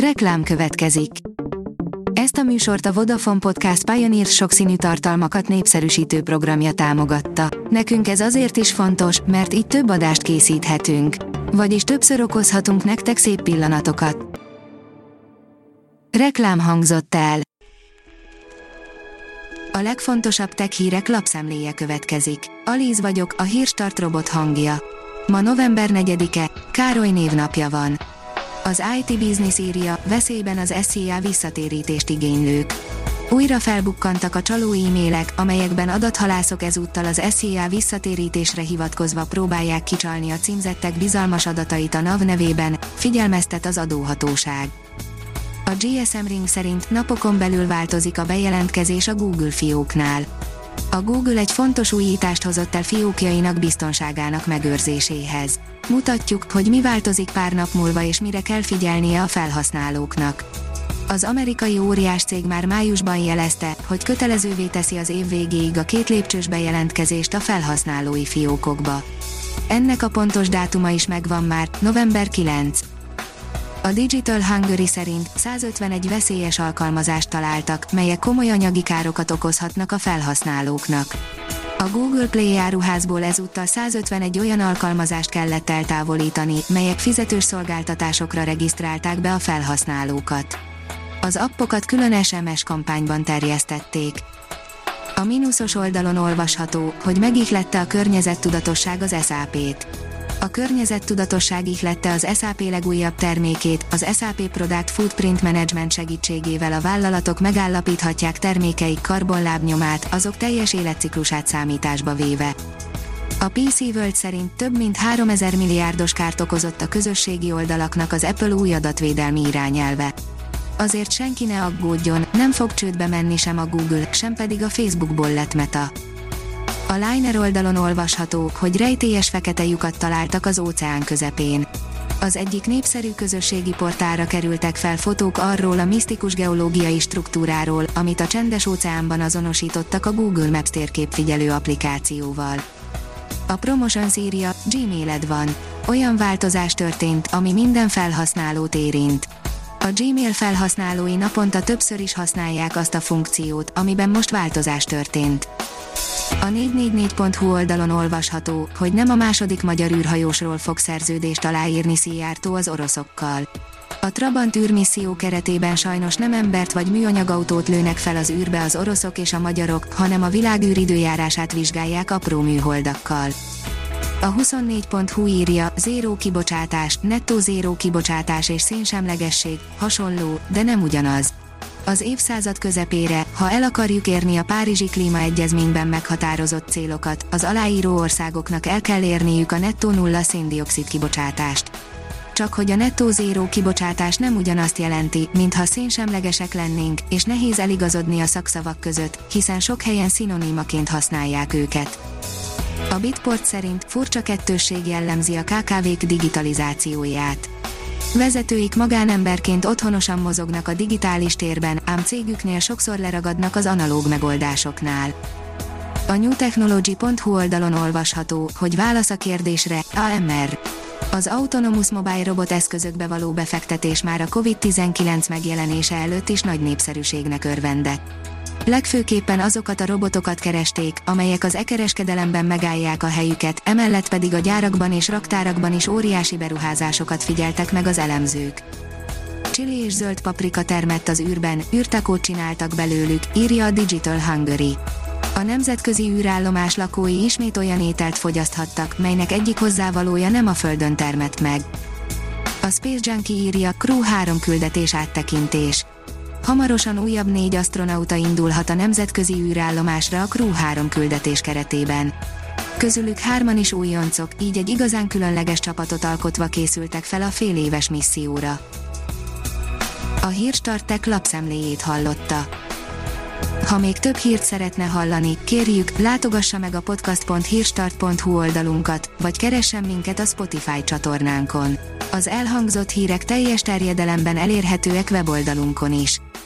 Reklám következik. Ezt a műsort a Vodafone Podcast Pioneer sokszínű tartalmakat népszerűsítő programja támogatta. Nekünk ez azért is fontos, mert így több adást készíthetünk. Vagyis többször okozhatunk nektek szép pillanatokat. Reklám hangzott el. A legfontosabb tech hírek lapszemléje következik. Alíz vagyok, a hírstart robot hangja. Ma november 4-e, Károly névnapja van. Az IT Business írja, veszélyben az SZIA visszatérítést igénylők. Újra felbukkantak a csaló e-mailek, amelyekben adathalászok ezúttal az SZIA visszatérítésre hivatkozva próbálják kicsalni a címzettek bizalmas adatait a NAV nevében, figyelmeztet az adóhatóság. A GSM Ring szerint napokon belül változik a bejelentkezés a Google fióknál. A Google egy fontos újítást hozott el fiókjainak biztonságának megőrzéséhez. Mutatjuk, hogy mi változik pár nap múlva és mire kell figyelnie a felhasználóknak. Az amerikai óriás cég már májusban jelezte, hogy kötelezővé teszi az év végéig a két lépcsős bejelentkezést a felhasználói fiókokba. Ennek a pontos dátuma is megvan már, november 9. A Digital Hungary szerint 151 veszélyes alkalmazást találtak, melyek komoly anyagi károkat okozhatnak a felhasználóknak. A Google Play áruházból ezúttal 151 olyan alkalmazást kellett eltávolítani, melyek fizetős szolgáltatásokra regisztrálták be a felhasználókat. Az appokat külön SMS kampányban terjesztették. A mínuszos oldalon olvasható, hogy megihlette a környezettudatosság az SAP-t. A környezettudatosság ihlette az SAP legújabb termékét, az SAP Product Footprint Management segítségével a vállalatok megállapíthatják termékeik karbonlábnyomát, azok teljes életciklusát számításba véve. A PC World szerint több mint 3000 milliárdos kárt okozott a közösségi oldalaknak az Apple új adatvédelmi irányelve. Azért senki ne aggódjon, nem fog csődbe menni sem a Google, sem pedig a Facebookból lett meta. A Liner oldalon olvasható, hogy rejtélyes fekete lyukat találtak az óceán közepén. Az egyik népszerű közösségi portára kerültek fel fotók arról a misztikus geológiai struktúráról, amit a csendes óceánban azonosítottak a Google Maps térképfigyelő applikációval. A Promotions írja, Gmailed van. Olyan változás történt, ami minden felhasználót érint. A Gmail felhasználói naponta többször is használják azt a funkciót, amiben most változás történt. A 444.hu oldalon olvasható, hogy nem a második magyar űrhajósról fog szerződést aláírni Szijjártó az oroszokkal. A Trabant űrmisszió keretében sajnos nem embert vagy műanyagautót lőnek fel az űrbe az oroszok és a magyarok, hanem a világ időjárását vizsgálják apró műholdakkal. A 24.hu írja, zéró kibocsátás, nettó zéró kibocsátás és szénsemlegesség, hasonló, de nem ugyanaz. Az évszázad közepére, ha el akarjuk érni a Párizsi Klímaegyezményben meghatározott célokat, az aláíró országoknak el kell érniük a nettó nulla széndiokszid kibocsátást. Csak hogy a nettó zéró kibocsátás nem ugyanazt jelenti, mintha szénsemlegesek lennénk, és nehéz eligazodni a szakszavak között, hiszen sok helyen szinonimaként használják őket. A Bitport szerint furcsa kettősség jellemzi a KKV-k digitalizációját Vezetőik magánemberként otthonosan mozognak a digitális térben, ám cégüknél sokszor leragadnak az analóg megoldásoknál. A newtechnology.hu oldalon olvasható, hogy válasz a kérdésre, AMR. Az Autonomous Mobile Robot eszközökbe való befektetés már a COVID-19 megjelenése előtt is nagy népszerűségnek örvendett. Legfőképpen azokat a robotokat keresték, amelyek az e-kereskedelemben megállják a helyüket, emellett pedig a gyárakban és raktárakban is óriási beruházásokat figyeltek meg az elemzők. Csili és zöld paprika termett az űrben, űrtakót csináltak belőlük, írja a Digital Hungary. A nemzetközi űrállomás lakói ismét olyan ételt fogyaszthattak, melynek egyik hozzávalója nem a Földön termett meg. A Space Junkie írja, Crew 3 küldetés áttekintés Hamarosan újabb négy astronauta indulhat a nemzetközi űrállomásra a Crew 3 küldetés keretében. Közülük hárman is újoncok, így egy igazán különleges csapatot alkotva készültek fel a fél éves misszióra. A Hírstartek lapszemléjét hallotta. Ha még több hírt szeretne hallani, kérjük, látogassa meg a podcast.hírstart.hu oldalunkat, vagy keressen minket a Spotify csatornánkon. Az elhangzott hírek teljes terjedelemben elérhetőek weboldalunkon is.